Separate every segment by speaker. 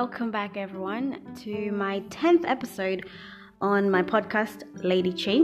Speaker 1: welcome back everyone to my 10th episode on my podcast, Lady Chi.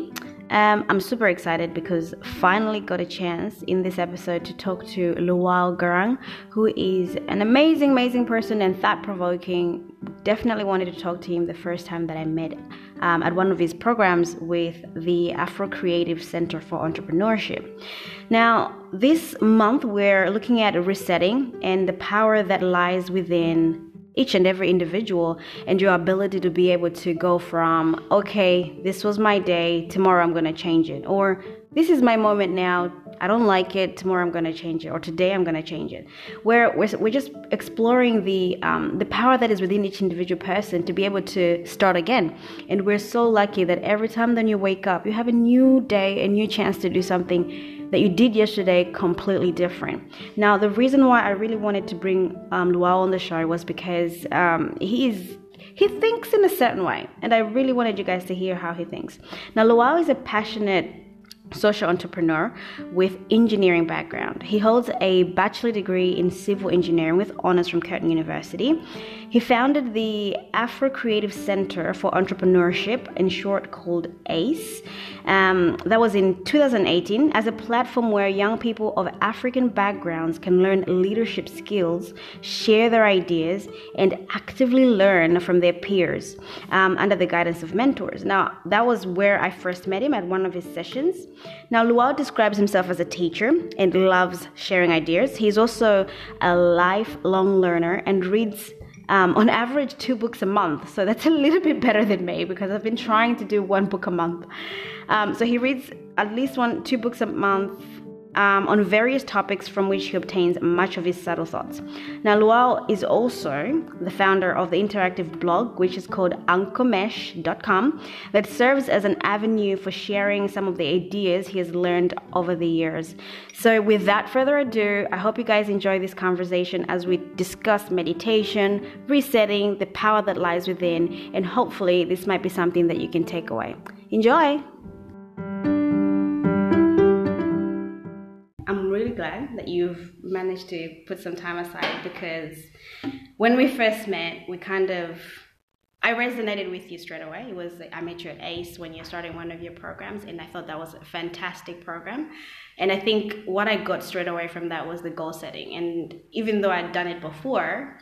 Speaker 1: Um, I'm super excited because finally got a chance in this episode to talk to Luau Garang, who is an amazing, amazing person and thought provoking. Definitely wanted to talk to him the first time that I met um, at one of his programs with the Afro Creative Center for Entrepreneurship. Now, this month we're looking at resetting and the power that lies within each and every individual and your ability to be able to go from okay this was my day tomorrow i'm going to change it or this is my moment now i don't like it tomorrow i'm going to change it or today i'm going to change it. Where we're, we're just exploring the um, the power that is within each individual person to be able to start again. And we're so lucky that every time then you wake up you have a new day a new chance to do something that you did yesterday completely different. Now, the reason why I really wanted to bring um, Luau on the show was because um, he is he thinks in a certain way, and I really wanted you guys to hear how he thinks. Now, Luau is a passionate social entrepreneur with engineering background. He holds a bachelor degree in civil engineering with honors from Curtin University. He founded the Afro Creative Center for Entrepreneurship, in short called ACE. Um, that was in 2018 as a platform where young people of African backgrounds can learn leadership skills, share their ideas, and actively learn from their peers um, under the guidance of mentors. Now, that was where I first met him at one of his sessions. Now, Luau describes himself as a teacher and loves sharing ideas. He's also a lifelong learner and reads um, on average two books a month. So that's a little bit better than me because I've been trying to do one book a month. Um, so he reads at least one, two books a month um, on various topics from which he obtains much of his subtle thoughts. Now, Luau is also the founder of the interactive blog, which is called ankomesh.com, that serves as an avenue for sharing some of the ideas he has learned over the years. So, without further ado, I hope you guys enjoy this conversation as we discuss meditation, resetting, the power that lies within, and hopefully, this might be something that you can take away. Enjoy! Really glad that you've managed to put some time aside because when we first met, we kind of I resonated with you straight away. It was I met you at ACE when you're starting one of your programs, and I thought that was a fantastic program. And I think what I got straight away from that was the goal setting. And even though I'd done it before,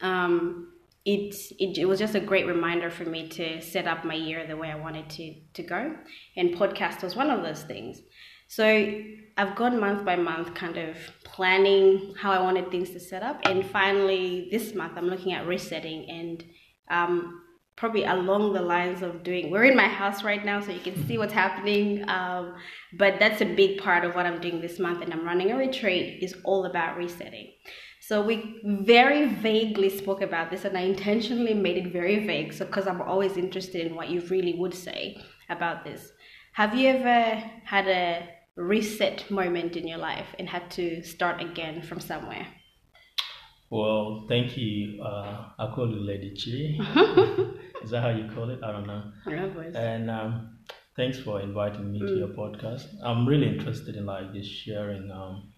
Speaker 1: um, it, it, it was just a great reminder for me to set up my year the way I wanted to to go. And podcast was one of those things. So I've gone month by month, kind of planning how I wanted things to set up, and finally this month I'm looking at resetting and um, probably along the lines of doing. We're in my house right now, so you can see what's happening. Um, but that's a big part of what I'm doing this month, and I'm running a retreat. is all about resetting. So we very vaguely spoke about this, and I intentionally made it very vague, so because I'm always interested in what you really would say about this. Have you ever had a reset moment in your life and had to start again from somewhere?
Speaker 2: Well, thank you. Uh, I call you Lady Chi. Is that how you call it? I don't know. And um, thanks for inviting me mm. to your podcast. I'm really interested in like just sharing um,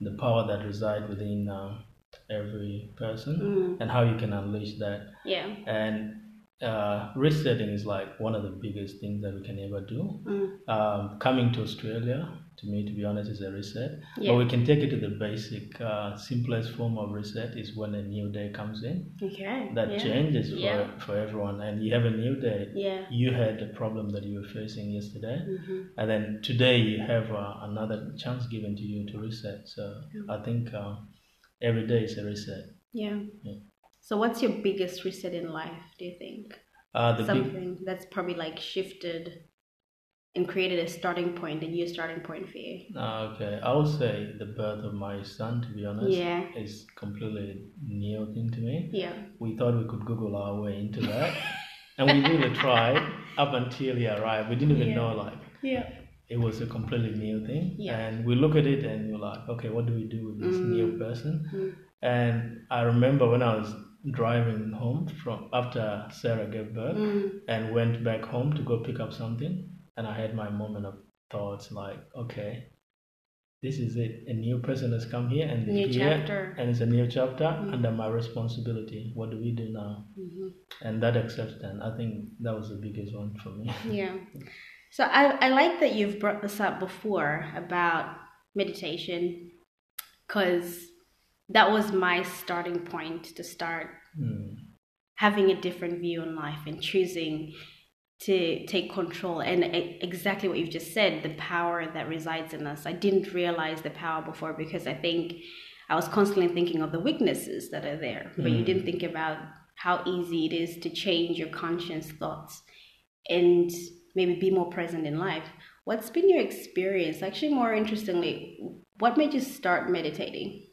Speaker 2: the power that resides within um, every person mm. and how you can unleash that.
Speaker 1: Yeah.
Speaker 2: And uh, resetting is like one of the biggest things that we can ever do. Mm. Um, coming to Australia, to me, to be honest, is a reset. Yeah. But we can take it to the basic, uh, simplest form of reset is when a new day comes in.
Speaker 1: Okay.
Speaker 2: That
Speaker 1: yeah.
Speaker 2: changes for, yeah. for everyone, and you have a new day.
Speaker 1: Yeah.
Speaker 2: You had a problem that you were facing yesterday, mm-hmm. and then today you have uh, another chance given to you to reset. So mm-hmm. I think uh, every day is a reset.
Speaker 1: Yeah. yeah. So, what's your biggest reset in life? Do you think
Speaker 2: uh,
Speaker 1: something big... that's probably like shifted and created a starting point, a new starting point for you?
Speaker 2: Uh, okay, I would say the birth of my son. To be honest,
Speaker 1: yeah,
Speaker 2: is completely new thing to me.
Speaker 1: Yeah,
Speaker 2: we thought we could Google our way into that, and we really tried up until he arrived. We didn't even
Speaker 1: yeah.
Speaker 2: know like
Speaker 1: yeah
Speaker 2: it was a completely new thing.
Speaker 1: Yeah.
Speaker 2: And we look at it and we're like, okay, what do we do with this mm. new person? Mm. And I remember when I was driving home from after Sarah gave birth mm. and went back home to go pick up something. And I had my moment of thoughts like, okay, this is it. A new person has come here and
Speaker 1: new
Speaker 2: here,
Speaker 1: chapter.
Speaker 2: and it's a new chapter mm-hmm. under my responsibility. What do we do now? Mm-hmm. And that acceptance, I think that was the biggest one for me.
Speaker 1: Yeah. So I, I like that you've brought this up before about meditation because that was my starting point to start mm. having a different view on life and choosing to take control. And exactly what you've just said the power that resides in us. I didn't realize the power before because i think i was constantly thinking of the weaknesses that are there but mm. you didn't think about how easy it is to change your conscious thoughts and maybe be more present in life. What's been your experience? Actually more interestingly what made you start meditating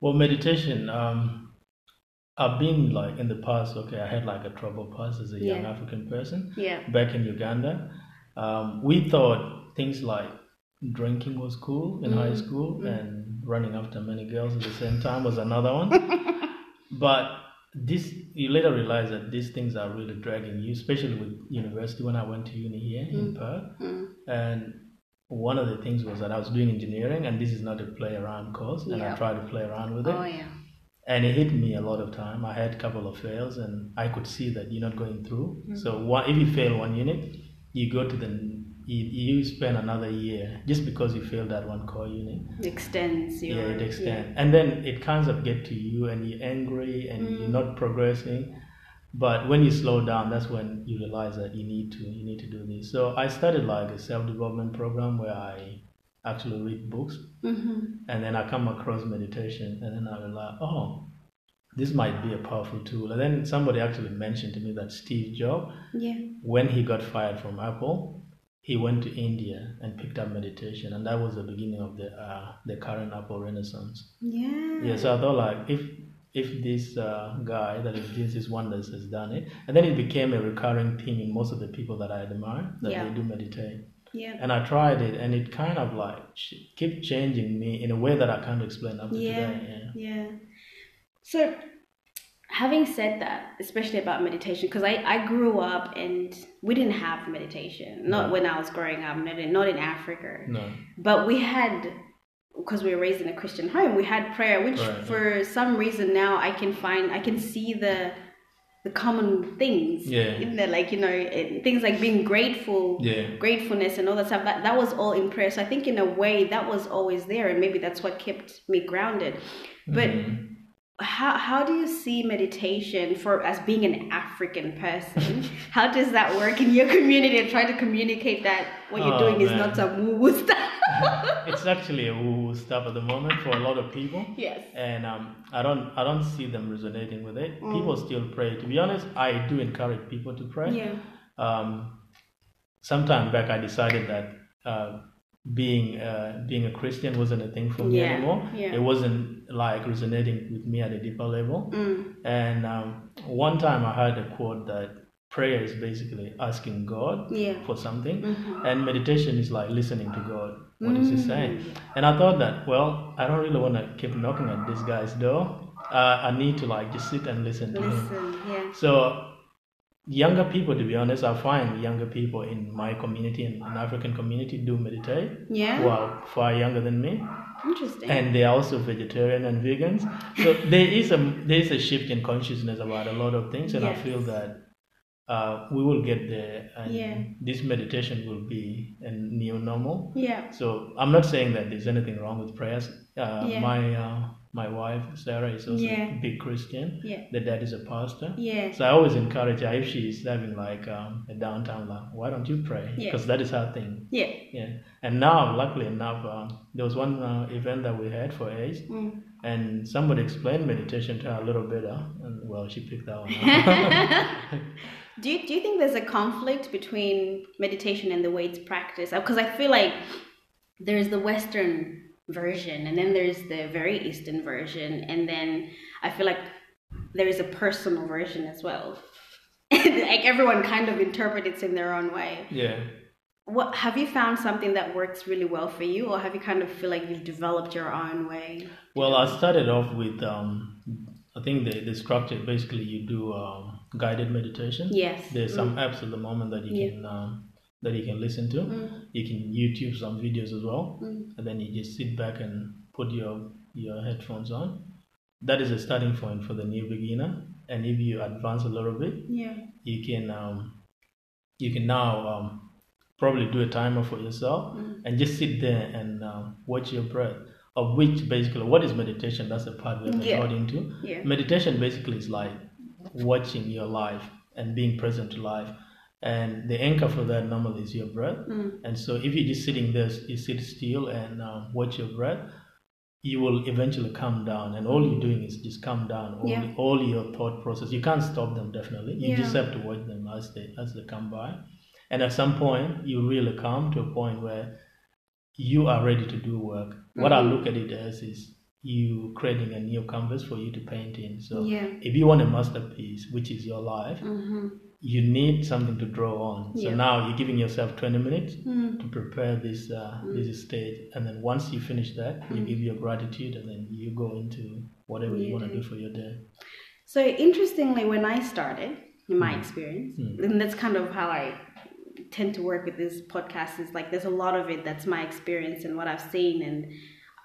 Speaker 2: well meditation um I've been like in the past. Okay, I had like a troubled past as a young yeah. African person.
Speaker 1: Yeah.
Speaker 2: Back in Uganda, um, we thought things like drinking was cool in mm. high school, mm. and running after many girls at the same time was another one. but this, you later realize that these things are really dragging you, especially with university. When I went to uni here mm. in Perth, mm. and one of the things was that I was doing engineering, and this is not a play around course, and I tried to play around with it.
Speaker 1: Oh yeah
Speaker 2: and it hit me a lot of time. I had a couple of fails, and I could see that you're not going through. Mm-hmm. So one, if you fail one unit, you go to the you, you spend another year just because you failed that one core unit.
Speaker 1: It extends.
Speaker 2: Your, yeah, it extends, yeah. and then it kind of get to you, and you're angry, and mm. you're not progressing. But when you slow down, that's when you realize that you need to you need to do this. So I started like a self development program where I actually read books. Mm-hmm. And then I come across meditation, and then I realize, oh, this might be a powerful tool. And then somebody actually mentioned to me that Steve Jobs,
Speaker 1: yeah.
Speaker 2: when he got fired from Apple, he went to India and picked up meditation, and that was the beginning of the uh, the current Apple Renaissance.
Speaker 1: Yeah.
Speaker 2: Yeah. So I thought like if if this uh, guy that is doing these wonders has done it, and then it became a recurring theme in most of the people that I admire that yeah. they do meditate.
Speaker 1: Yeah.
Speaker 2: And I tried it, and it kind of like kept changing me in a way that I can't explain up to
Speaker 1: yeah.
Speaker 2: today.
Speaker 1: Yeah. Yeah. So, having said that, especially about meditation, because I, I grew up and we didn't have meditation. Not no. when I was growing up, not in, not in Africa.
Speaker 2: No.
Speaker 1: But we had because we were raised in a Christian home, we had prayer, which right, for yeah. some reason now I can find, I can see the the common things
Speaker 2: yeah.
Speaker 1: in there, like you know, things like being grateful,
Speaker 2: yeah.
Speaker 1: gratefulness, and all that stuff. That that was all in prayer. So I think in a way that was always there, and maybe that's what kept me grounded. But mm-hmm. How how do you see meditation for as being an African person? how does that work in your community and try to communicate that what you're oh, doing man. is not some woo woo stuff?
Speaker 2: it's actually a woo woo stuff at the moment for a lot of people.
Speaker 1: Yes.
Speaker 2: And um, I don't I don't see them resonating with it. Mm. People still pray. To be honest, I do encourage people to pray.
Speaker 1: Yeah.
Speaker 2: Um, sometime back, I decided that uh, being uh, being a Christian wasn't a thing for me
Speaker 1: yeah.
Speaker 2: anymore.
Speaker 1: Yeah.
Speaker 2: It wasn't like resonating with me at a deeper level.
Speaker 1: Mm.
Speaker 2: And um, one time I heard a quote that prayer is basically asking God
Speaker 1: yeah.
Speaker 2: for something, mm-hmm. and meditation is like listening to God. What mm. is He saying? And I thought that, well, I don't really want to keep knocking at this guy's door. Uh, I need to like just sit and listen to
Speaker 1: listen, him.
Speaker 2: So younger people, to be honest, I find younger people in my community and in African community do meditate.
Speaker 1: Yeah.
Speaker 2: Who are far younger than me.
Speaker 1: Interesting.
Speaker 2: And they are also vegetarian and vegans. So there is a there is a shift in consciousness about a lot of things, and yes. I feel that uh, we will get there and
Speaker 1: yeah.
Speaker 2: this meditation will be a new normal
Speaker 1: yeah
Speaker 2: so i'm not saying that there's anything wrong with prayers uh,
Speaker 1: yeah.
Speaker 2: my uh, my wife sarah is also
Speaker 1: yeah.
Speaker 2: a big christian.
Speaker 1: Yeah.
Speaker 2: The dad is a pastor.
Speaker 1: Yeah.
Speaker 2: So i always encourage her if she's having like um, a downtown like why don't you pray? Because
Speaker 1: yeah.
Speaker 2: that is her thing.
Speaker 1: Yeah.
Speaker 2: Yeah. And now luckily enough um, there was one uh, event that we had for ACE
Speaker 1: mm.
Speaker 2: and somebody explained meditation to her a little better and well she picked that one up.
Speaker 1: Do you, do you think there's a conflict between meditation and the way it's practiced? Because I feel like there's the Western version, and then there's the very Eastern version, and then I feel like there is a personal version as well. like everyone kind of interprets in their own way.
Speaker 2: Yeah.
Speaker 1: What have you found something that works really well for you, or have you kind of feel like you've developed your own way?
Speaker 2: Well, I started off with um, I think the the structure basically you do um, guided meditation.
Speaker 1: Yes.
Speaker 2: There's some mm. apps at the moment that you yeah. can um, that you can listen to. Mm. You can YouTube some videos as well, mm. and then you just sit back and put your your headphones on. That is a starting point for the new beginner. And if you advance a little bit,
Speaker 1: yeah,
Speaker 2: you can um, you can now um, probably do a timer for yourself mm. and just sit there and um, watch your breath. Of which basically, what is meditation? That's the part we're yeah. got into.
Speaker 1: Yeah.
Speaker 2: Meditation basically is like watching your life and being present to life. And the anchor for that normally is your breath.
Speaker 1: Mm.
Speaker 2: And so if you're just sitting there, you sit still and uh, watch your breath, you will eventually calm down. And all you're doing is just calm down. All, yeah. all your thought process. You can't stop them definitely. You yeah. just have to watch them as they as they come by. And at some point, you really come to a point where you are ready to do work. Mm-hmm. What I mm-hmm. look at it as is you creating a new canvas for you to paint in. So
Speaker 1: yeah.
Speaker 2: if you want a masterpiece, which is your life,
Speaker 1: mm-hmm.
Speaker 2: You need something to draw on. So
Speaker 1: yeah.
Speaker 2: now you're giving yourself 20 minutes
Speaker 1: mm.
Speaker 2: to prepare this uh, mm. this stage, and then once you finish that, mm. you give your gratitude, and then you go into whatever you, you want to do for your day.
Speaker 1: So interestingly, when I started, in my mm. experience,
Speaker 2: mm.
Speaker 1: and that's kind of how I tend to work with this podcast is like there's a lot of it that's my experience and what I've seen and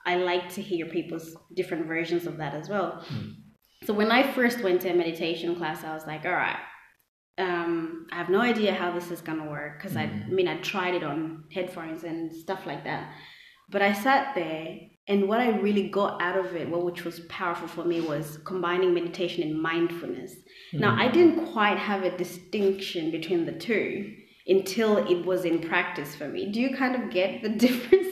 Speaker 1: I like to hear people's different versions of that as well.
Speaker 2: Mm.
Speaker 1: So when I first went to a meditation class, I was like, all right, um, I have no idea how this is gonna work because mm. I, I mean I tried it on headphones and stuff like that, but I sat there and what I really got out of it, well, which was powerful for me, was combining meditation and mindfulness. Mm. Now I didn't quite have a distinction between the two until it was in practice for me. Do you kind of get the difference?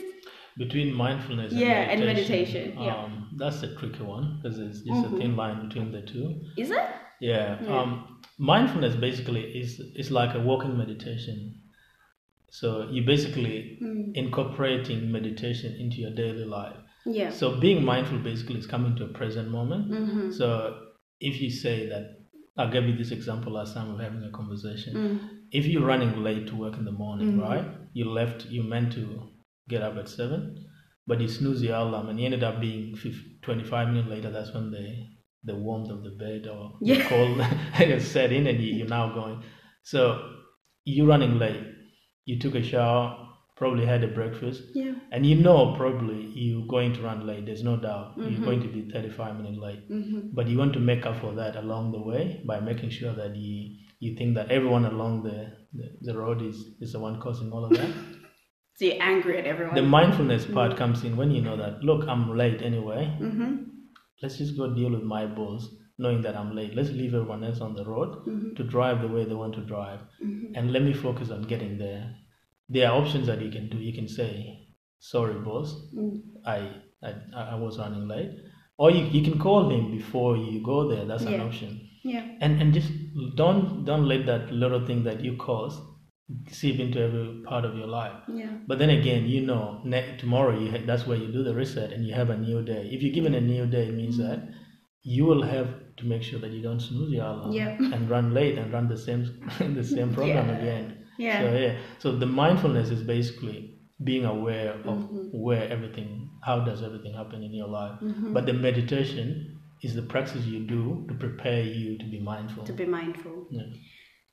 Speaker 2: Between mindfulness
Speaker 1: yeah,
Speaker 2: and
Speaker 1: meditation.
Speaker 2: And meditation. Yeah. Um, that's a tricky one because it's just mm-hmm. a thin line between the two.
Speaker 1: Is it?
Speaker 2: Yeah. yeah. Um, mindfulness basically is is like a walking meditation. So you basically
Speaker 1: mm.
Speaker 2: incorporating meditation into your daily life.
Speaker 1: Yeah.
Speaker 2: So being mindful basically is coming to a present moment.
Speaker 1: Mm-hmm.
Speaker 2: So if you say that I gave you this example last time of having a conversation.
Speaker 1: Mm.
Speaker 2: If you're running late to work in the morning,
Speaker 1: mm-hmm.
Speaker 2: right? You left, you meant to get up at 7, but you snooze your alarm and you ended up being 50, 25 minutes later. That's when the, the warmth of the bed or
Speaker 1: yeah.
Speaker 2: the cold set in and you, you're now going. So you're running late. You took a shower, probably had a breakfast,
Speaker 1: yeah.
Speaker 2: and you know probably you're going to run late. There's no doubt
Speaker 1: mm-hmm.
Speaker 2: you're going to be 35 minutes late,
Speaker 1: mm-hmm.
Speaker 2: but you want to make up for that along the way by making sure that you you think that everyone along the the, the road is is the one causing all of that.
Speaker 1: so you're angry at everyone.
Speaker 2: The mindfulness part mm-hmm. comes in when you know that look, I'm late anyway. Let's just go deal with my boss knowing that I'm late. Let's leave everyone else on the road
Speaker 1: mm-hmm.
Speaker 2: to drive the way they want to drive.
Speaker 1: Mm-hmm.
Speaker 2: And let me focus on getting there there are options that you can do. You can say, "Sorry, boss,
Speaker 1: mm.
Speaker 2: I, I I was running late," or you, you can call him before you go there. That's
Speaker 1: yeah.
Speaker 2: an option.
Speaker 1: Yeah.
Speaker 2: And and just don't don't let that little thing that you cause seep into every part of your life.
Speaker 1: Yeah.
Speaker 2: But then again, you know, ne- tomorrow you ha- that's where you do the reset and you have a new day. If you're given a new day, it means that you will have to make sure that you don't snooze your alarm
Speaker 1: yeah.
Speaker 2: and run late and run the same the same program
Speaker 1: yeah.
Speaker 2: again.
Speaker 1: Yeah.
Speaker 2: So yeah. So the mindfulness is basically being aware of
Speaker 1: mm-hmm.
Speaker 2: where everything, how does everything happen in your life.
Speaker 1: Mm-hmm.
Speaker 2: But the meditation is the practice you do to prepare you to be mindful.
Speaker 1: To be mindful.
Speaker 2: Yeah.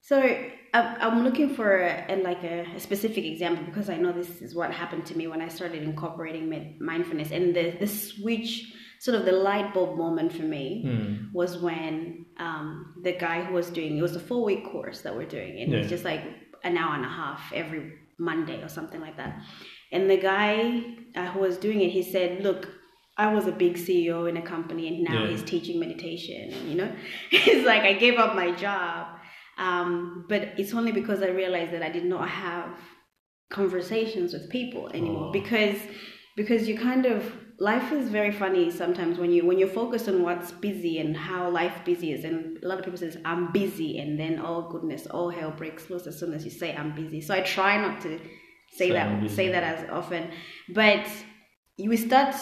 Speaker 1: So I'm looking for a, a like a, a, specific example because I know this is what happened to me when I started incorporating med- mindfulness, and the the switch, sort of the light bulb moment for me
Speaker 2: mm.
Speaker 1: was when um, the guy who was doing it was a four week course that we're doing, and yeah. it's just like an hour and a half every Monday or something like that. And the guy uh, who was doing it, he said, "Look, I was a big CEO in a company, and now yeah. he's teaching meditation. And, you know, he's like, I gave up my job, um, but it's only because I realized that I did not have conversations with people anymore.
Speaker 2: Oh.
Speaker 1: because because you kind of life is very funny sometimes when you when you're focused on what's busy and how life busy is. And a lot of people says i'm busy and then oh goodness all hell breaks loose as soon as you say i'm busy so i try not to say that say that as often. But you start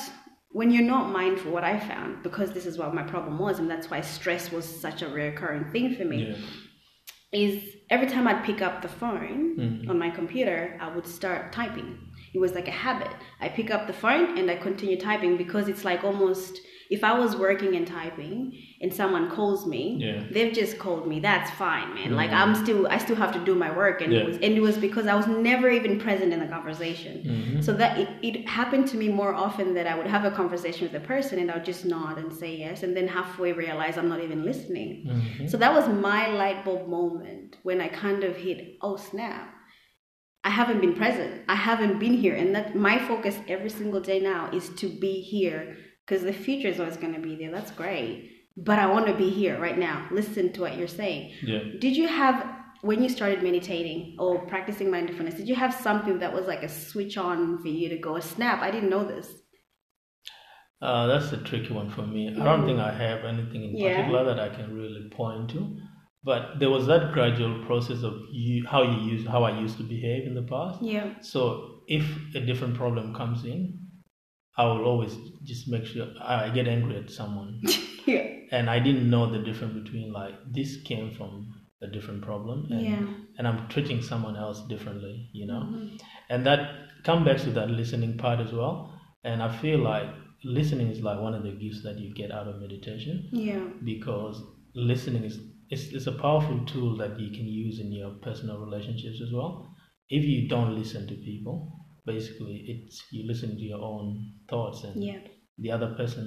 Speaker 1: when you're not mindful what i found because this is what my problem was and that's why stress was such a recurring thing for me
Speaker 2: yeah.
Speaker 1: Is every time i'd pick up the phone
Speaker 2: mm-hmm.
Speaker 1: on my computer i would start typing it was like a habit. I pick up the phone and I continue typing because it's like almost if I was working and typing and someone calls me,
Speaker 2: Yeah.
Speaker 1: they've just called me. That's fine, man. Like I'm still, I still have to do my work, and it was, and it was because I was never even present in the conversation.
Speaker 2: Mm-hmm.
Speaker 1: So that it, it happened to me more often that I would have a conversation with the person, and I would just nod and say yes, and then halfway realize I'm not even listening.
Speaker 2: Mm-hmm.
Speaker 1: So that was my light bulb moment when I kind of hit, oh snap. I haven't been present. I haven't been here. And that my focus every single day now is to be here because the future is always going to be there. That's great. But I want to be here right now. Listen to what you're saying.
Speaker 2: Yeah.
Speaker 1: Did you have, when you started meditating or practicing mindfulness, did you have something that was like a switch on for you to go, a snap, I didn't know this?
Speaker 2: Uh, that's a tricky one for me. I don't think I have anything in
Speaker 1: Yeah.
Speaker 2: particular that I can really point to. But there was that gradual process of you, how you use how I used to behave in the past.
Speaker 1: Yeah.
Speaker 2: So if a different problem comes in, I will always just make sure I get angry at someone.
Speaker 1: Yeah.
Speaker 2: and I didn't know the difference between like this came from a different problem and,
Speaker 1: Yeah.
Speaker 2: and I'm treating someone else differently, you know.
Speaker 1: Mm-hmm.
Speaker 2: And that come back to that listening part as well. And I feel like listening is like one of the gifts that you get out of meditation
Speaker 1: Yeah.
Speaker 2: because listening is it's, it's a powerful tool that you can use in your personal relationships as well. If you don't listen to people, basically it's you listen to your own thoughts and
Speaker 1: Yeah.
Speaker 2: the other person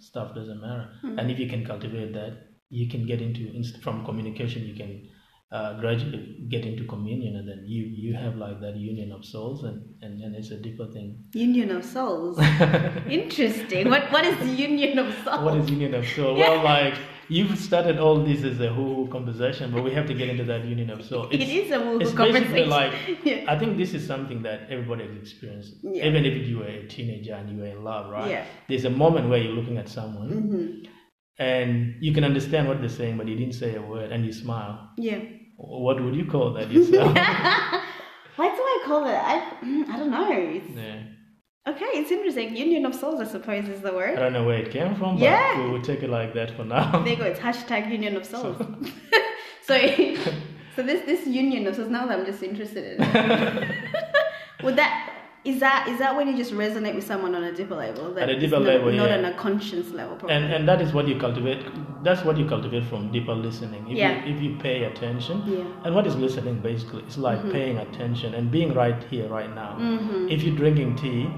Speaker 2: stuff doesn't matter.
Speaker 1: Mm-hmm.
Speaker 2: And if you can cultivate that, you can get into from communication. You can uh, gradually get into communion, and then you you have like that union of souls, and and, and it's a deeper thing.
Speaker 1: Union of souls. Interesting. What what is the union of souls?
Speaker 2: What is union of soul? Well, like you've started all this as a who conversation, but we have to get into that union of soul.
Speaker 1: It is a
Speaker 2: It's basically
Speaker 1: conversation.
Speaker 2: like
Speaker 1: Yeah.
Speaker 2: I think this is something that everybody has experienced.
Speaker 1: Yeah.
Speaker 2: Even if you were a teenager and you were in love, right?
Speaker 1: Yeah.
Speaker 2: There's a moment where you're looking at someone
Speaker 1: Mhm.
Speaker 2: and you can understand what they're saying, but you didn't say a word, and you smile.
Speaker 1: Yeah.
Speaker 2: What would you call that yourself?
Speaker 1: Why do I call it? I mm, I don't know. It's,
Speaker 2: yeah.
Speaker 1: Okay, it's interesting. Union of souls, I suppose, is the word.
Speaker 2: I don't know where it came from, but
Speaker 1: Yeah.
Speaker 2: we will take it like that for now.
Speaker 1: There you go. It's hashtag union of souls. so, so this this union of souls. Now that I'm just interested in. Would that is that is that when you just resonate with someone on a deeper level?
Speaker 2: At a deeper
Speaker 1: not,
Speaker 2: level,
Speaker 1: not
Speaker 2: yeah.
Speaker 1: on a conscious level. Probably.
Speaker 2: and and that is what you cultivate. That's what you cultivate from deeper listening. If
Speaker 1: Yeah.
Speaker 2: you if you pay attention,
Speaker 1: Yeah. Mm-hmm.
Speaker 2: and what is listening basically? It's like paying attention and being right here, right now.
Speaker 1: Mm-hmm.
Speaker 2: If you're drinking tea,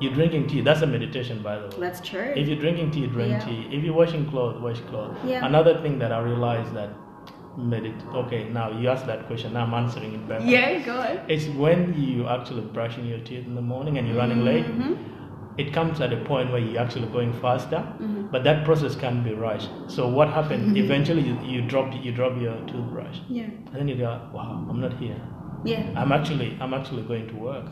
Speaker 2: you're drinking tea. That's a meditation, by the way.
Speaker 1: That's true.
Speaker 2: If you're drinking tea, drink
Speaker 1: Yeah.
Speaker 2: tea. If you're washing clothes, wash clothes.
Speaker 1: Yeah.
Speaker 2: Another thing that I realized that medit. Okay, now you asked that question. Now I'm answering it back.
Speaker 1: yeah, go ahead.
Speaker 2: It's when you actually brushing your teeth in the morning and you're running late.
Speaker 1: Mhm.
Speaker 2: It comes at a point where you're actually going faster,
Speaker 1: Mm-hmm.
Speaker 2: but that process can be rushed. So what happened? Eventually, you, you drop you drop your toothbrush,
Speaker 1: Yeah.
Speaker 2: and then you go, "Wow, I'm not here.
Speaker 1: Yeah.
Speaker 2: I'm actually I'm actually going to work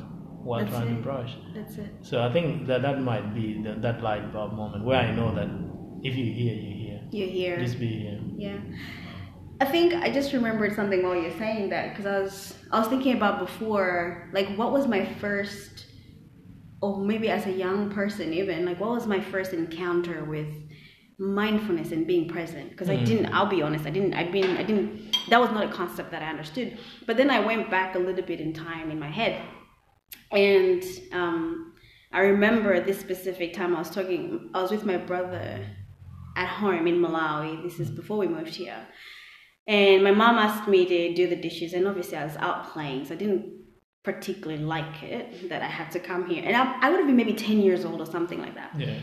Speaker 2: while
Speaker 1: That's
Speaker 2: trying
Speaker 1: it.
Speaker 2: to brush."
Speaker 1: That's it.
Speaker 2: So I think that that might be the, that light bulb moment where I know that if you hear, you hear.
Speaker 1: You hear.
Speaker 2: Just be here.
Speaker 1: Yeah. I think I just remembered something while you're saying that because I was I was thinking about before like what was my first or maybe as a young person even like what was my first encounter with mindfulness and being present because I mm. didn't I'll be honest I didn't I been I didn't that was not a concept that I understood but then I went back a little bit in time in my head and um, I remember this specific time I was talking I was with my brother at home in Malawi. This is before we moved here. And my mom asked me to do the dishes, and obviously I was out playing, so I didn't particularly like it that I had to come here. And I, I would have been maybe 10 years old or something like that.
Speaker 2: Yeah.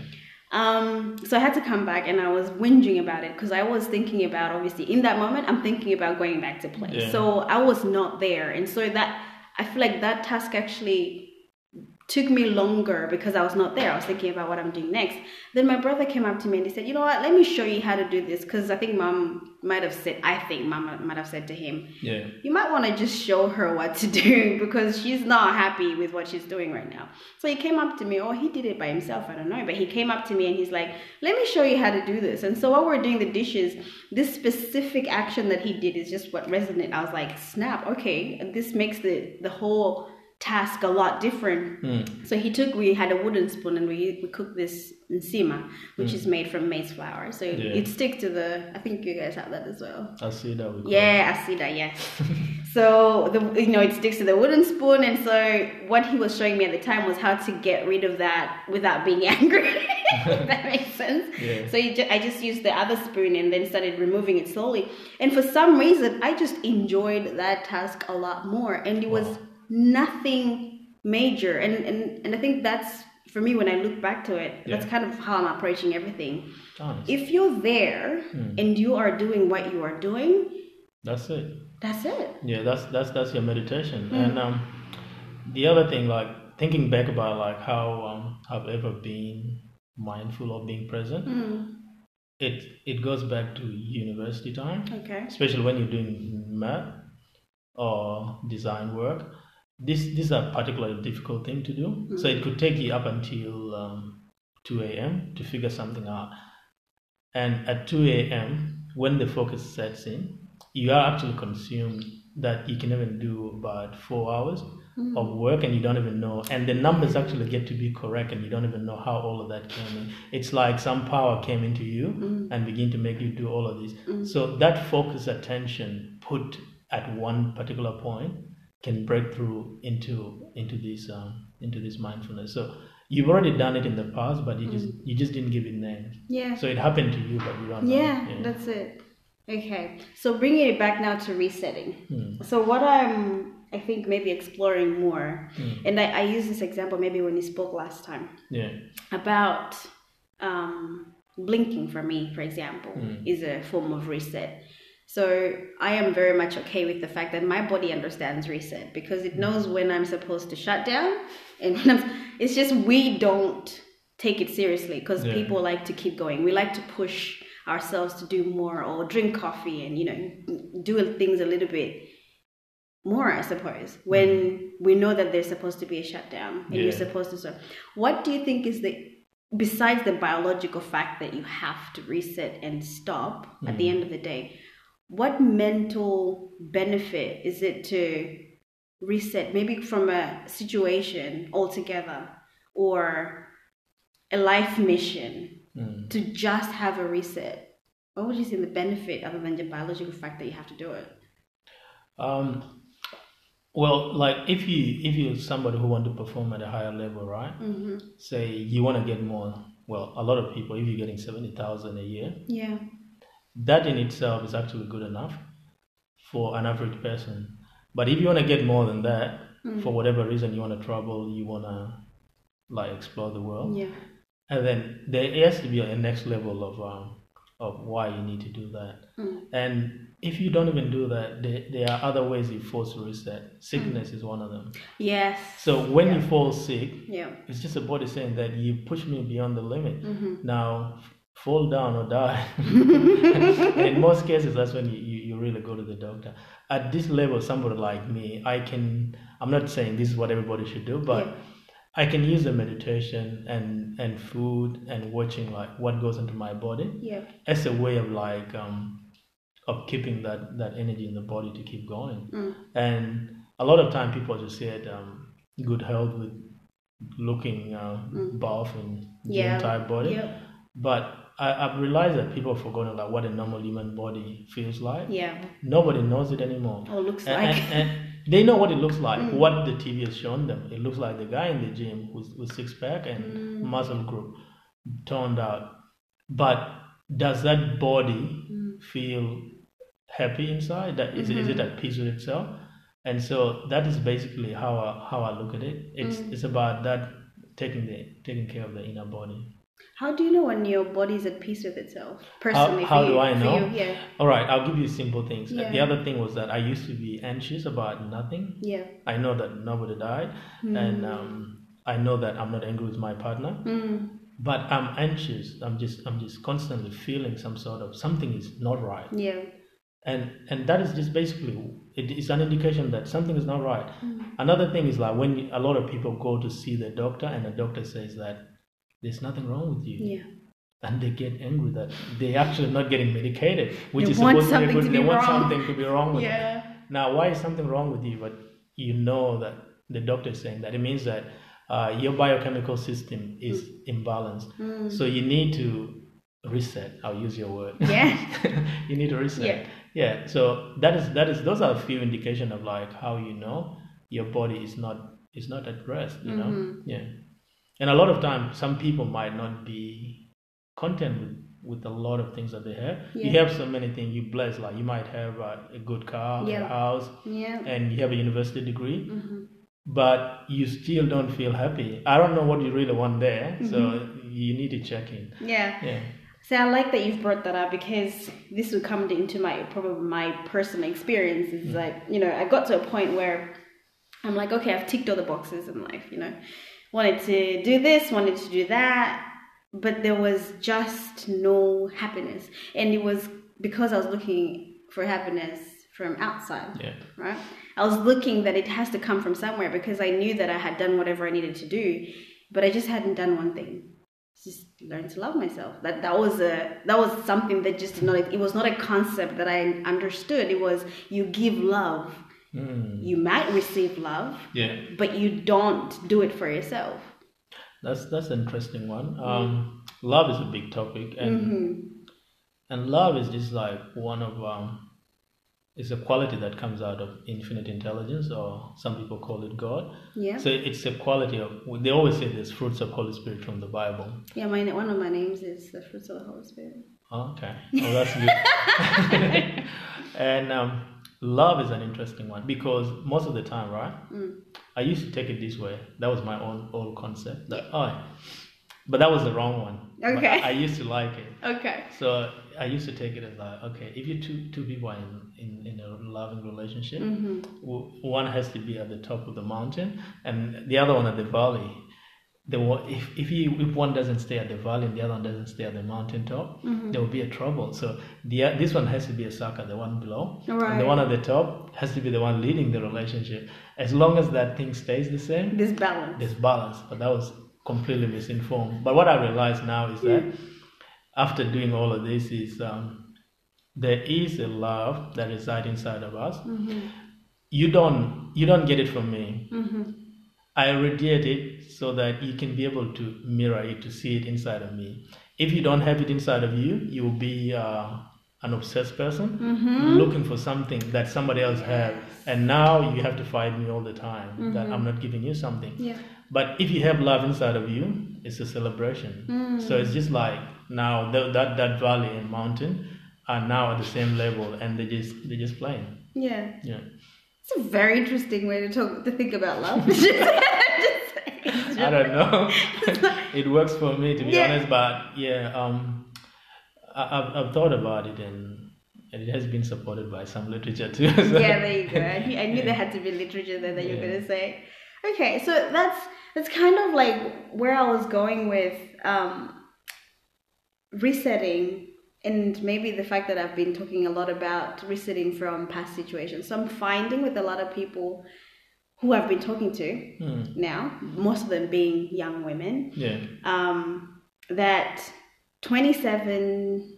Speaker 1: Um, so I had to come back and I was whinging about it because I was thinking about, obviously, in that moment, I'm thinking about going back to play.
Speaker 2: Yeah.
Speaker 1: So I was not there. And so that, I feel like that task actually took me longer because I was not there. I was thinking about what I'm doing next. Then my brother came up to me and he said, "You know what? Let me show you how to do this." Because I think mom might have said, I think mom might have said to him,
Speaker 2: Yeah.
Speaker 1: "You might want to just show her what to do because she's not happy with what she's doing right now." So he came up to me, or he did it by himself. I don't know, but he came up to me and he's like, "Let me show you how to do this." And so while we're doing the dishes, this specific action that he did is just what resonated. I was like, "Snap! Okay, this makes the the whole." Task a lot different
Speaker 2: Mm.
Speaker 1: so he took, we had a wooden spoon and we, we cooked this nsima, which is made from maize flour. So
Speaker 2: Yeah.
Speaker 1: it sticks to the, I think you guys have that as well.
Speaker 2: I see that. We
Speaker 1: Yeah, I see that, yes. so, the you know, it sticks to the wooden spoon. And so what he was showing me at the time was how to get rid of that without being angry. that makes sense. Yeah. So ju- I just used the other spoon and then started removing it slowly. And for some reason, I just enjoyed that task a lot more. And it was wow. Nothing major. And, and, and I think that's, for me, when I look back to it, yeah. that's kind of how I'm approaching everything. If you're there hmm. and you are doing what you are doing,
Speaker 2: that's it.
Speaker 1: That's it.
Speaker 2: Yeah, that's that's that's your meditation. Hmm. And um, the other thing, like thinking back about like how um, I've ever been mindful of being present. Mm. It it goes back to university time.
Speaker 1: Okay.
Speaker 2: Especially when you're doing math or design work. This this is a particularly difficult thing to do. Mm. So it could take you up until um, 2 a.m. to figure something out. And at 2 a.m., when the focus sets in, you are actually consumed that you can even do about four hours mm. of work and you don't even know and the numbers actually get to be correct and you don't even know how all of that came in it's like some power came into you mm. and begin to make you do all of this mm. so that focus attention put at one particular point can break through into into this um, into this mindfulness so you've already done it in the past but you just mm. you just didn't give it names
Speaker 1: yeah
Speaker 2: so it happened to you but you don't
Speaker 1: yeah, know. yeah that's it okay so bringing it back now to resetting hmm. so what i'm I think maybe exploring more. Mm. And I, I use this example maybe when you spoke last time.
Speaker 2: Yeah.
Speaker 1: About um, blinking for me, for example, mm. is a form of reset. So I am very much okay with the fact that my body understands reset because it knows when I'm supposed to shut down, and it's just we don't take it seriously because yeah. people like to keep going. We like to push ourselves to do more or drink coffee and you know do things a little bit more, I suppose, when mm. we know that there's supposed to be a shutdown and yeah. you're supposed to serve. What do you think is the besides the biological fact that you have to reset and stop mm. at the mm. end of the day, what mental benefit is it to reset maybe from a situation altogether or a life mission mm. to just have a reset? What would you say the benefit other than the biological fact that you have to do it?
Speaker 2: Um, well, like if you if you're somebody who want to perform at a higher level, right? Mm-hmm. Say you want to get more. Well, a lot of people, if you're getting seventy thousand a year,
Speaker 1: yeah,
Speaker 2: that in itself is actually good enough for an average person. But if you want to get more than that, mm-hmm. for whatever reason, you want to travel, you want to like explore the world,
Speaker 1: yeah,
Speaker 2: and then there has to be a next level of um, of why you need to do that. Mm. And if you don't even do that, there, there are other ways you force to reset. Sickness mm. is one of them.
Speaker 1: Yes.
Speaker 2: So when yeah. you fall sick,
Speaker 1: yeah.
Speaker 2: it's just a body saying that you push me beyond the limit. Mm-hmm. Now, fall down or die. in most cases, that's when you, you, you, really go to the doctor. At this level, somebody like me, I can, I'm not saying this is what everybody should do, but. Yeah I can use the meditation and and food and watching like what goes into my body
Speaker 1: yeah.
Speaker 2: as a way of like um of keeping that that energy in the body to keep going. Mm. And a lot of time people just said um, good health with looking uh, mm. buff and yeah. type body,
Speaker 1: yep.
Speaker 2: but I, have realized that people have forgotten like what a normal human body feels like.
Speaker 1: Yeah.
Speaker 2: Nobody knows it anymore.
Speaker 1: Or looks
Speaker 2: and,
Speaker 1: like.
Speaker 2: And, and, they know what it looks like, mm. what the TV has shown them. It looks like the guy in the gym with, with six pack and mm. muscle group toned out. But does that body mm. feel happy inside? That is, mm-hmm. is it mm-hmm. at peace with itself? And so that is basically how I, how I look at it. It's mm. it's about that taking the taking care of the inner body.
Speaker 1: How do you know when your body is at peace with itself? Personally,
Speaker 2: how, how do
Speaker 1: you,
Speaker 2: I know?
Speaker 1: Yeah.
Speaker 2: All right, I'll give you simple things. Yeah. The other thing was that I used to be anxious about nothing.
Speaker 1: Yeah.
Speaker 2: I know that nobody died, mm. and um, I know that I'm not angry with my partner. Mm. But I'm anxious. I'm just I'm just constantly feeling some sort of something is not right.
Speaker 1: Yeah.
Speaker 2: And and that is just basically it is an indication that something is not right. Mm. Another thing is like when a lot of people go to see the doctor and the doctor says that there's nothing wrong with you.
Speaker 1: Yeah.
Speaker 2: And they get angry that they're actually not getting medicated, which
Speaker 1: they
Speaker 2: is supposed
Speaker 1: to
Speaker 2: be
Speaker 1: good.
Speaker 2: They
Speaker 1: want
Speaker 2: something to be wrong with
Speaker 1: yeah.
Speaker 2: Them. Now, why is something wrong with you? But you know that the doctor is saying that it means that uh, your biochemical system is mm. imbalanced. Mm. So you need to reset. I'll use your word.
Speaker 1: Yeah.
Speaker 2: you need to reset.
Speaker 1: Yeah.
Speaker 2: Yeah. So that is that is those are a few indication of like how you know your body is not is not at rest. You mm-hmm. know. Yeah. And a lot of times some people might not be content with with a lot of things that they have. Yeah. You have so many things you bless. Like you might have a, a good car, yeah. a house,
Speaker 1: yeah.
Speaker 2: and you have a university degree, mm-hmm. but you still don't feel happy. I don't know what you really want there, mm-hmm. so you need to check in.
Speaker 1: Yeah.
Speaker 2: Yeah.
Speaker 1: So I like that you've brought that up because this would come into my probably my personal experience. Is mm-hmm. like you know I got to a point where I'm like okay I've ticked all the boxes in life. You know, wanted to do this, wanted to do that but there was just no happiness. And it was because i was looking for happiness from outside
Speaker 2: yeah.
Speaker 1: right? I was looking that it has to come from somewhere because i knew that i had done whatever i needed to do but i just hadn't done one thing. Just learn to love myself. That that was a that was something that just not it was not a concept that i understood. It was you give love
Speaker 2: mm.
Speaker 1: you might receive love
Speaker 2: yeah
Speaker 1: but you don't do it for yourself
Speaker 2: that's that's an interesting one. Mm-hmm. Um, love is a big topic, and
Speaker 1: mm-hmm.
Speaker 2: and love is just like one of um, it's a quality that comes out of infinite intelligence, or some people call it God.
Speaker 1: Yeah.
Speaker 2: So it's a quality of. They always say there's fruits of Holy Spirit from the Bible.
Speaker 1: Yeah, my one of my names is the fruits of the Holy Spirit.
Speaker 2: Okay. Oh, that's good. and um, love is an interesting one because most of the time, right?
Speaker 1: Mm.
Speaker 2: I used to take it this way. That was my own old concept. That oh, but that was the wrong one.
Speaker 1: Okay.
Speaker 2: I, I used to like it.
Speaker 1: Okay.
Speaker 2: So I used to take it as like, okay, if you two two people are in in, in a loving relationship,
Speaker 1: mm-hmm.
Speaker 2: one has to be at the top of the mountain and the other one at the valley the if if you if one doesn't stay at the valley and the other one doesn't stay at the mountaintop,
Speaker 1: mm-hmm.
Speaker 2: there will be a trouble. So the this one has to be a sucker, the one below,
Speaker 1: right.
Speaker 2: and the one at the top has to be the one leading the relationship. As long as that thing stays the same,
Speaker 1: this balance,
Speaker 2: this balance. But that was completely misinformed. But what I realize now is that after doing all of this, is um, there is a love that resides inside of us.
Speaker 1: Mm-hmm.
Speaker 2: You don't you don't get it from me.
Speaker 1: Mm-hmm
Speaker 2: I radiate it so that you can be able to mirror it, to see it inside of me. If you don't have it inside of you, you will be uh, an obsessed person
Speaker 1: mm-hmm.
Speaker 2: looking for something that somebody else has. And now you have to fight me all the time
Speaker 1: mm-hmm.
Speaker 2: that I'm not giving you something.
Speaker 1: Yeah.
Speaker 2: But if you have love inside of you, it's a celebration.
Speaker 1: Mm.
Speaker 2: So it's just like now that, that, that valley and mountain are now at the same level and they just they're just playing.
Speaker 1: Yeah.
Speaker 2: Yeah.
Speaker 1: It's a very interesting way to talk to think about love.
Speaker 2: I don't know. it works for me to be yeah. honest, but yeah, um, I, have I've thought about it and and it has been supported by some literature too.
Speaker 1: So. Yeah, there you go. I knew, I knew yeah. there had to be literature there that yeah. you were gonna say. Okay, so that's that's kind of like where I was going with um, resetting and maybe the fact that I've been talking a lot about resetting from past situations. So I'm finding with a lot of people who I've been talking to
Speaker 2: mm.
Speaker 1: now, most of them being young women,
Speaker 2: yeah.
Speaker 1: um, that 27,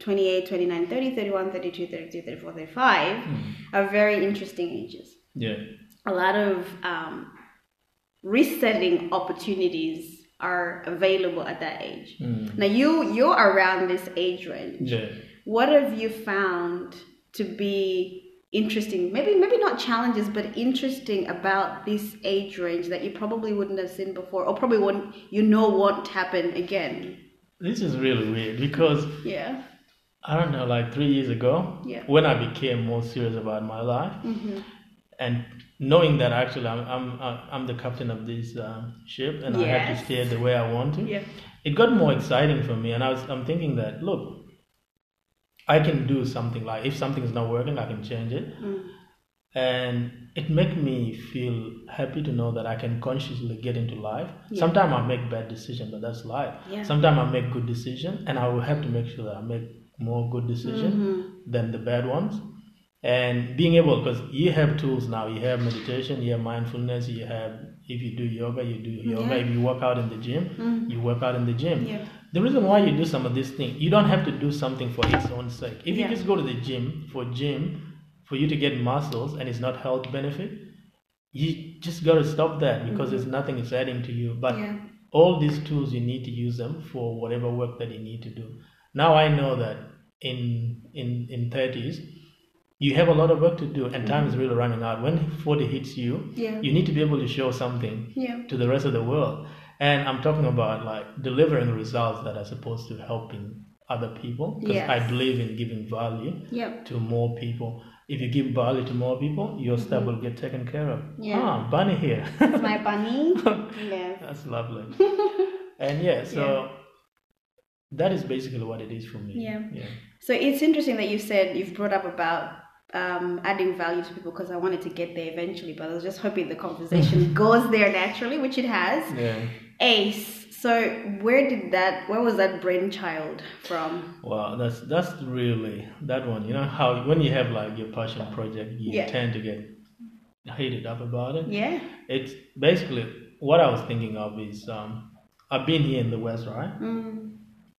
Speaker 1: 28, 29, 30, 31, 32, 33, 34, 35
Speaker 2: mm.
Speaker 1: are very interesting ages.
Speaker 2: Yeah.
Speaker 1: A lot of um, resetting opportunities are available at that age.
Speaker 2: Mm.
Speaker 1: Now you you're around this age range.
Speaker 2: Yeah.
Speaker 1: What have you found to be interesting? Maybe maybe not challenges, but interesting about this age range that you probably wouldn't have seen before, or probably won't you know won't happen again.
Speaker 2: This is really weird because
Speaker 1: yeah.
Speaker 2: I don't know, like three years ago,
Speaker 1: yeah.
Speaker 2: when I became more serious about my life,
Speaker 1: mm-hmm.
Speaker 2: and knowing that actually I'm I'm I'm the captain of this um, ship and yes. I have to steer the way I want to.
Speaker 1: Yeah.
Speaker 2: It got more exciting for me, and I was I'm thinking that look, I can do something like if something is not working, I can change it,
Speaker 1: mm.
Speaker 2: and it make me feel happy to know that I can consciously get into life.
Speaker 1: Yeah.
Speaker 2: Sometimes I make bad decisions, but that's life.
Speaker 1: Yeah.
Speaker 2: Sometimes I make good decisions, and I will have to make sure that I make more good decisions
Speaker 1: mm-hmm.
Speaker 2: than the bad ones and being able because you have tools now you have meditation you have mindfulness you have if you do yoga you do yoga
Speaker 1: yeah.
Speaker 2: if you work out in the gym
Speaker 1: mm-hmm.
Speaker 2: you work out in the gym
Speaker 1: yeah.
Speaker 2: the reason why you do some of these things you don't have to do something for its own sake if
Speaker 1: yeah.
Speaker 2: you just go to the gym for gym for you to get muscles and it's not health benefit you just got to stop that because mm-hmm. there's nothing it's adding to you but all these tools you need to use them for whatever work that you need to do now i know that in in in 30s you have a lot of work to do and time is mm-hmm. really running out when 40 hits you
Speaker 1: yeah.
Speaker 2: you need to be able to show something
Speaker 1: yeah.
Speaker 2: to the rest of the world and I'm talking about like delivering results that are supposed to helping other people because yes. I believe in giving value
Speaker 1: yep.
Speaker 2: to more people. If you give value to more people, your mm-hmm. stuff will get taken care of. Yeah. Ah, bunny here.
Speaker 1: That's my bunny. yes.
Speaker 2: That's lovely. and yeah, so yeah. that is basically what it is for me.
Speaker 1: Yeah. Yeah. So it's interesting that you said you've brought up about um, adding value to people because I wanted to get there eventually, but I was just hoping the conversation goes there naturally, which it has.
Speaker 2: Yeah.
Speaker 1: ACE. So where did that? Where was that brainchild from?
Speaker 2: Well, that's that's really that one. You know how when you have like your passion project, you yeah. tend to get heated up about it.
Speaker 1: Yeah.
Speaker 2: It's basically what I was thinking of is um, I've been here in the West, right?
Speaker 1: Mm.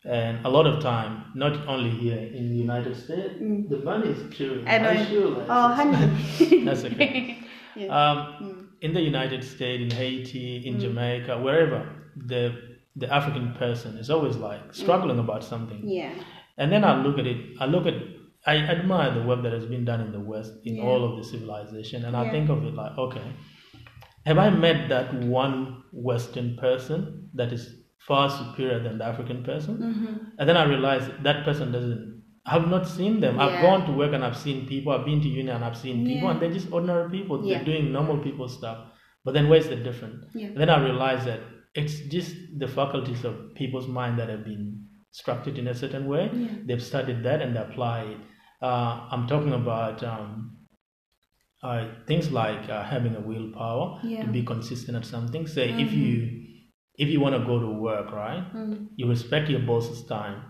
Speaker 2: And a lot of time, not only here in the United States, mm. the bunny is chewing.
Speaker 1: I know.
Speaker 2: Sure
Speaker 1: oh, honey.
Speaker 2: that's okay. yeah. um, mm. In the United States, in Haiti, in mm. Jamaica, wherever, the the African person is always like struggling mm. about something.
Speaker 1: Yeah.
Speaker 2: And then I look at it. I look at. I admire the work that has been done in the West in yeah. all of the civilization, and yeah. I think of it like, okay, have I met that one Western person that is far superior than the African person.
Speaker 1: Mm-hmm.
Speaker 2: And then I realized that person doesn't. I've not seen them. Yeah. I've gone to work and I've seen people. I've been to uni and I've seen people, yeah. and they're just ordinary people. Yeah. They're doing normal people stuff. But then where's the difference? Then I realized that it's just the faculties of people's mind that have been structured in a certain way. They've studied that and they apply it. Uh, I'm talking about um, uh, things like uh, having a willpower to be consistent at something. Say mm-hmm. if you if you want to go to work, right,
Speaker 1: mm.
Speaker 2: you respect your boss's time.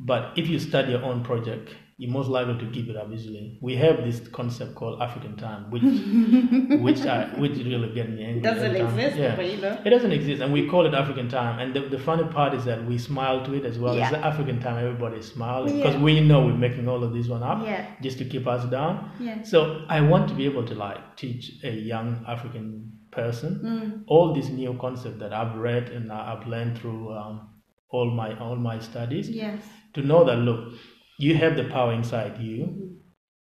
Speaker 2: But if you start your own project, you're most likely to give it up easily. We have this concept called African time, which which I, which really get me angry.
Speaker 1: Doesn't exist, yeah. but you know.
Speaker 2: It doesn't exist, and we call it African time. And the, the funny part is that we smile to it as well. Yeah. It's the African time. Everybody's smiling because yeah. we know we're making all of this one up
Speaker 1: yeah.
Speaker 2: just to keep us down.
Speaker 1: Yeah.
Speaker 2: So I want to be able to like teach a young African person.
Speaker 1: Mm.
Speaker 2: All these new concepts that I've read and I've learned through um, all my all my studies.
Speaker 1: Yes.
Speaker 2: To know that look, you have the power inside you mm.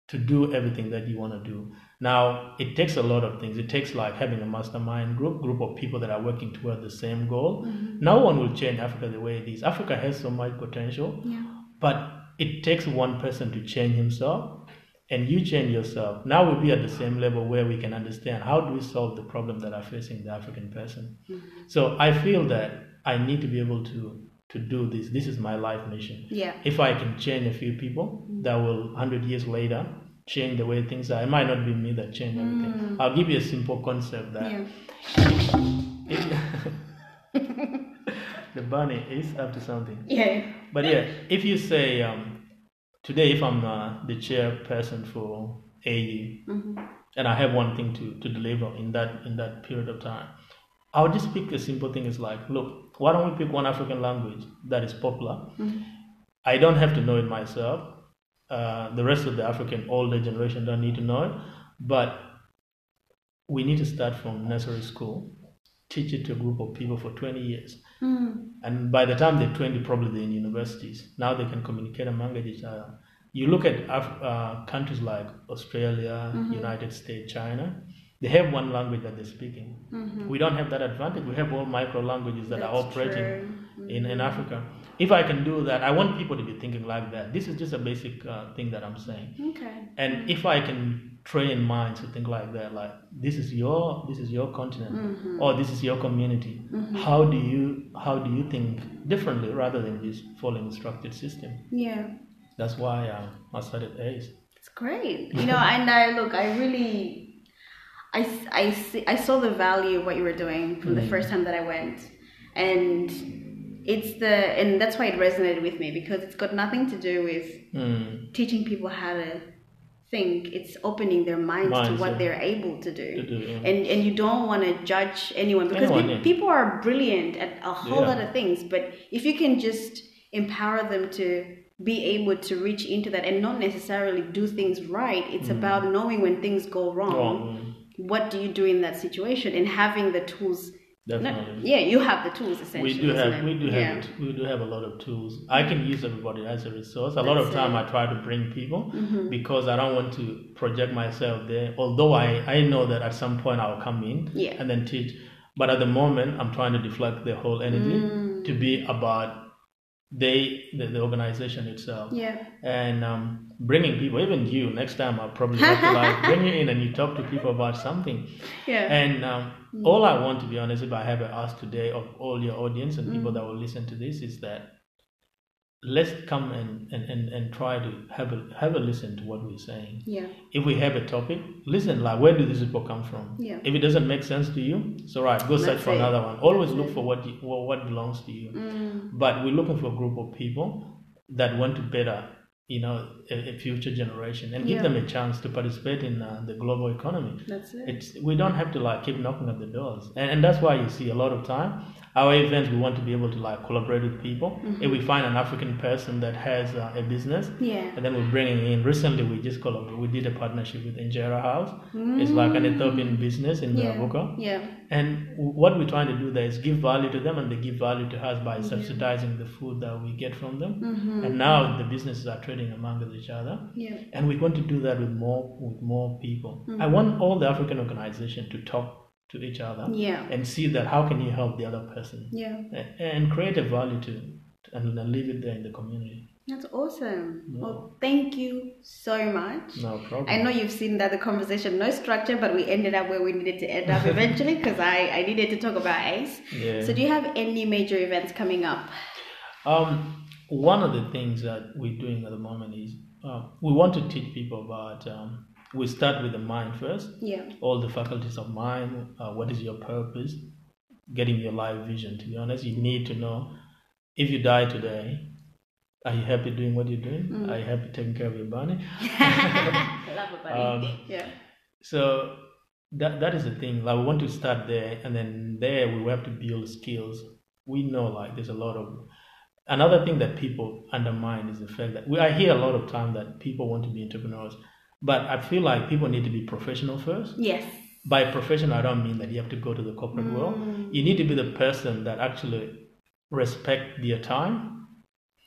Speaker 2: to do everything that you want to do. Now it takes a lot of things. It takes like having a mastermind group, group of people that are working toward the same goal.
Speaker 1: Mm-hmm.
Speaker 2: No one will change Africa the way it is. Africa has so much potential,
Speaker 1: yeah.
Speaker 2: but it takes one person to change himself and you change yourself, now we'll be at the same level where we can understand how do we solve the problem that are facing the African person.
Speaker 1: Mm-hmm.
Speaker 2: So I feel that I need to be able to to do this. This is my life mission.
Speaker 1: Yeah.
Speaker 2: If I can change a few people, mm-hmm. that will hundred years later change the way things are. It might not be me that change everything. Mm. I'll give you a simple concept that
Speaker 1: yeah.
Speaker 2: the bunny is up to something.
Speaker 1: Yeah.
Speaker 2: But yeah, if you say um, today, if I'm uh, the chairperson for AU
Speaker 1: mm-hmm.
Speaker 2: and I have one thing to, to deliver in that in that period of time, I would just pick a simple thing. Is like, look, why don't we pick one African language that is popular?
Speaker 1: Mm-hmm.
Speaker 2: I don't have to know it myself. Uh, the rest of the African older generation don't need to know it, but we need to start from nursery school, teach it to a group of people for 20 years
Speaker 1: Mm.
Speaker 2: And by the time they're 20, probably they're in universities. Now they can communicate among each other. You look at uh, countries like Australia, mm-hmm. United States, China, they have one language that they're speaking.
Speaker 1: Mm-hmm.
Speaker 2: We don't have that advantage. We have all micro languages that
Speaker 1: That's
Speaker 2: are operating mm-hmm. in, in
Speaker 1: mm-hmm.
Speaker 2: Africa. If I can do that, I want people to be thinking like that. This is just a basic uh, thing that I'm saying.
Speaker 1: Okay.
Speaker 2: And
Speaker 1: mm-hmm.
Speaker 2: if I can train minds to think like that like this is your this is your continent
Speaker 1: mm-hmm.
Speaker 2: or this is your community
Speaker 1: mm-hmm.
Speaker 2: how do you how do you think differently rather than just following structured system
Speaker 1: yeah
Speaker 2: that's why uh, i started ACE
Speaker 1: it's great you know and i look i really i i see i saw the value of what you were doing from mm. the first time that i went and it's the and that's why it resonated with me because it's got nothing to do with
Speaker 2: mm.
Speaker 1: teaching people how to think it's opening their minds, minds to what yeah. they're able to do,
Speaker 2: to do yeah.
Speaker 1: and and you don't want to judge anyone because anyone, yeah. people are brilliant at a whole lot of things but if you can just empower them to be able to reach into that and not necessarily do things right it's mm. about knowing when things go wrong,
Speaker 2: wrong,
Speaker 1: what do you do in that situation and having the tools
Speaker 2: Definitely.
Speaker 1: Yeah, you have the tools essentially.
Speaker 2: We do have we do yeah. have we do have a lot of tools. I can use everybody as a resource. A That's lot of time it. I try to bring people
Speaker 1: mm-hmm.
Speaker 2: because I don't want to project myself there. Although I I know that at some point I'll come in
Speaker 1: yeah.
Speaker 2: and then teach. But at the moment, I'm trying to deflect the whole energy mm. to be about they the, the organization itself.
Speaker 1: Yeah.
Speaker 2: And um, bringing people, even you, next time I'll probably have to like bring you in and you talk to people about something.
Speaker 1: Yeah.
Speaker 2: And um, mm. all I want to be honest, if I have ask today of all your audience and mm. people that will listen to this, is that let's come and, and, and, and try to have a have a listen to what we're saying.
Speaker 1: Yeah.
Speaker 2: If we have a topic, listen like where do these people come from?
Speaker 1: Yeah.
Speaker 2: If it doesn't make sense to you, it's all right. Go That's search for it. another one. Always That's look it. for what you, what belongs to you.
Speaker 1: Mm.
Speaker 2: But we're looking for a group of people that want to better you know a, a, future generation and give yeah. them a chance to participate in uh, the global economy
Speaker 1: that's it
Speaker 2: it's we don't have to like keep knocking at the doors and, and that's why you see a lot of time our event, we want to be able to like collaborate with people mm-hmm. if we find an african person that has uh, a business
Speaker 1: yeah
Speaker 2: and then we're bringing in recently we just collaborated we did a partnership with injera house mm-hmm. it's like an ethiopian business in
Speaker 1: yeah.
Speaker 2: Buka.
Speaker 1: yeah
Speaker 2: and what we're trying to do there is give value to them and they give value to us by mm-hmm. subsidizing the food that we get from them
Speaker 1: mm-hmm.
Speaker 2: and now the businesses are trading among each other
Speaker 1: yeah.
Speaker 2: and we want to do that with more with more people i want all the african organization to talk to each other
Speaker 1: yeah.
Speaker 2: and see that how can you help the other person
Speaker 1: yeah
Speaker 2: and create a value to and leave it there in the community
Speaker 1: that's awesome. No. Well, thank you so much.
Speaker 2: No problem.
Speaker 1: I know you've seen that the conversation, no structure, but we ended up where we needed to end up eventually because I, I needed to talk about ACE.
Speaker 2: Yeah.
Speaker 1: So, do you have any major events coming up?
Speaker 2: Um, one of the things that we're doing at the moment is uh, we want to teach people about um, we start with the mind first.
Speaker 1: Yeah.
Speaker 2: All the faculties of mind. Uh, what is your purpose? Getting your life vision. To be honest, you need to know if you die today. Are you happy doing what you're doing? Mm. Are you happy taking care of your body?
Speaker 1: Love a body. Um, yeah.
Speaker 2: So that that is the thing. Like we want to start there, and then there we have to build skills. We know like there's a lot of another thing that people undermine is the fact that we, I hear a lot of time that people want to be entrepreneurs but I feel like people need to be professional first.
Speaker 1: Yes.
Speaker 2: By professional, I don't mean that you have to go to the corporate mm. world. You need to be the person that actually respect their time.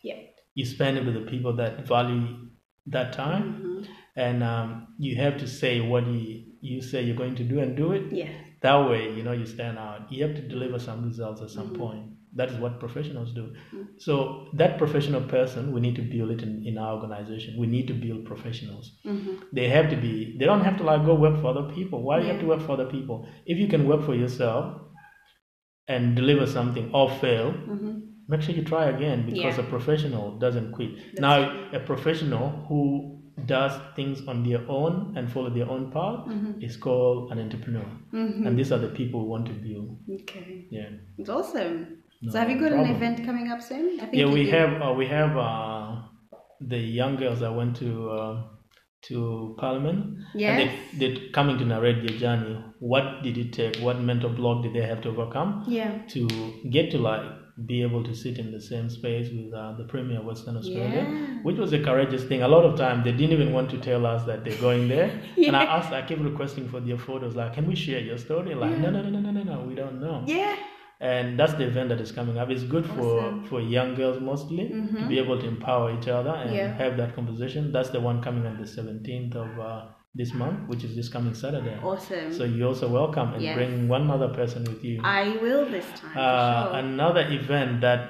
Speaker 1: Yeah.
Speaker 2: You spend it with the people that value that time,
Speaker 1: mm-hmm.
Speaker 2: and um, you have to say what you you say you're going to do and do it.
Speaker 1: Yeah.
Speaker 2: That way, you know, you stand out. You have to deliver some results at some mm-hmm. point that is what professionals do
Speaker 1: mm.
Speaker 2: so that professional person we need to build it in, in our organization we need to build professionals
Speaker 1: mm-hmm.
Speaker 2: they have to be they don't have to like go work for other people why yeah. do you have to work for other people if you can work for yourself and deliver something or fail
Speaker 1: mm-hmm.
Speaker 2: make sure you try again because
Speaker 1: yeah.
Speaker 2: a professional doesn't quit That's now true. a professional who does things on their own and follow their own path
Speaker 1: mm-hmm.
Speaker 2: is called an entrepreneur
Speaker 1: mm-hmm.
Speaker 2: and these are the people we want to build
Speaker 1: okay
Speaker 2: yeah
Speaker 1: it's awesome no so have you got problem. an event coming up soon?
Speaker 2: I think yeah, we have uh, we have uh, the young girls that went to uh, to Parliament.
Speaker 1: Yes.
Speaker 2: And they, they're coming to narrate their journey. What did it take? What mental block did they have to overcome?
Speaker 1: Yeah.
Speaker 2: To get to like be able to sit in the same space with uh, the Premier of Western Australia,
Speaker 1: yeah.
Speaker 2: which was a courageous thing. A lot of time they didn't even want to tell us that they're going there. yeah. And I asked, I kept requesting for their photos, like, can we share your story? Like, yeah. no, no, no, no, no, no, we don't know.
Speaker 1: Yeah
Speaker 2: and that's the event that is coming up. It's good awesome. for for young girls mostly
Speaker 1: mm-hmm.
Speaker 2: to be able to empower each other and
Speaker 1: yeah.
Speaker 2: have that conversation. That's the one coming on the seventeenth of uh, this month, which is this coming Saturday.
Speaker 1: Awesome.
Speaker 2: So you're also welcome and
Speaker 1: yes.
Speaker 2: bring one other person with you.
Speaker 1: I will this time.
Speaker 2: Uh,
Speaker 1: sure.
Speaker 2: Another event that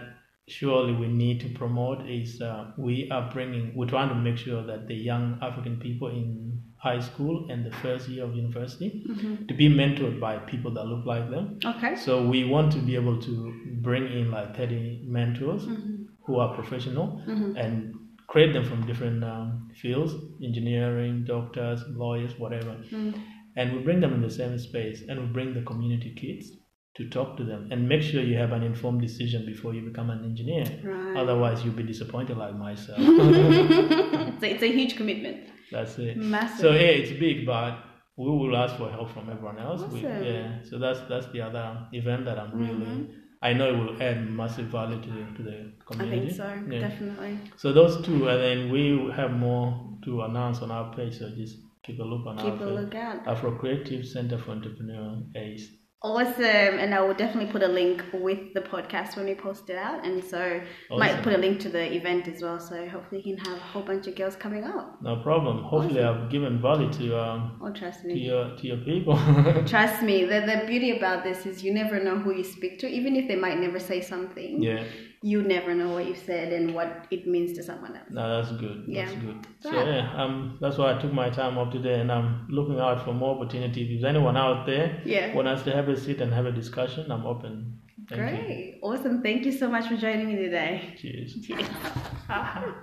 Speaker 2: surely we need to promote is uh, we are bringing. We're trying to make sure that the young African people in high school and the first year of university
Speaker 1: mm-hmm.
Speaker 2: to be mentored by people that look like them.
Speaker 1: Okay.
Speaker 2: So we want to be able to bring in like 30 mentors
Speaker 1: mm-hmm.
Speaker 2: who are professional
Speaker 1: mm-hmm.
Speaker 2: and create them from different um, fields engineering, doctors, lawyers, whatever.
Speaker 1: Mm.
Speaker 2: And we bring them in the same space and we bring the community kids to talk to them and make sure you have an informed decision before you become an engineer.
Speaker 1: Right.
Speaker 2: Otherwise, you'll be disappointed like myself.
Speaker 1: it's, a, it's a huge commitment.
Speaker 2: That's it.
Speaker 1: Massive.
Speaker 2: So yeah, it's big, but we will ask for help from everyone else.
Speaker 1: Awesome.
Speaker 2: We, yeah. So that's that's the other event that I'm really.
Speaker 1: Mm-hmm.
Speaker 2: I know it will add massive value to the, to the community.
Speaker 1: I think so,
Speaker 2: yeah.
Speaker 1: definitely.
Speaker 2: So those two, and then we have more to announce on our page. So just keep a look on
Speaker 1: keep
Speaker 2: our
Speaker 1: page. Keep a look out.
Speaker 2: Afro Creative Center for Entrepreneur ACE.
Speaker 1: Awesome, and I will definitely put a link with the podcast when we post it out, and so awesome. might put a link to the event as well. So hopefully, you can have a whole bunch of girls coming up.
Speaker 2: No problem. Hopefully, awesome. I've given value to um.
Speaker 1: Oh, trust me.
Speaker 2: To your to your people.
Speaker 1: trust me. The the beauty about this is you never know who you speak to, even if they might never say something.
Speaker 2: Yeah
Speaker 1: you never know what you said and what it means to someone else.
Speaker 2: No, that's good. Yeah. That's good. So yeah, um, that's why I took my time up today, and I'm looking out for more opportunities. If anyone out there
Speaker 1: yeah.
Speaker 2: want us to have a seat and have a discussion, I'm open.
Speaker 1: Thank Great, you. awesome. Thank you so much for joining me today.
Speaker 2: Cheers.
Speaker 1: Cheers.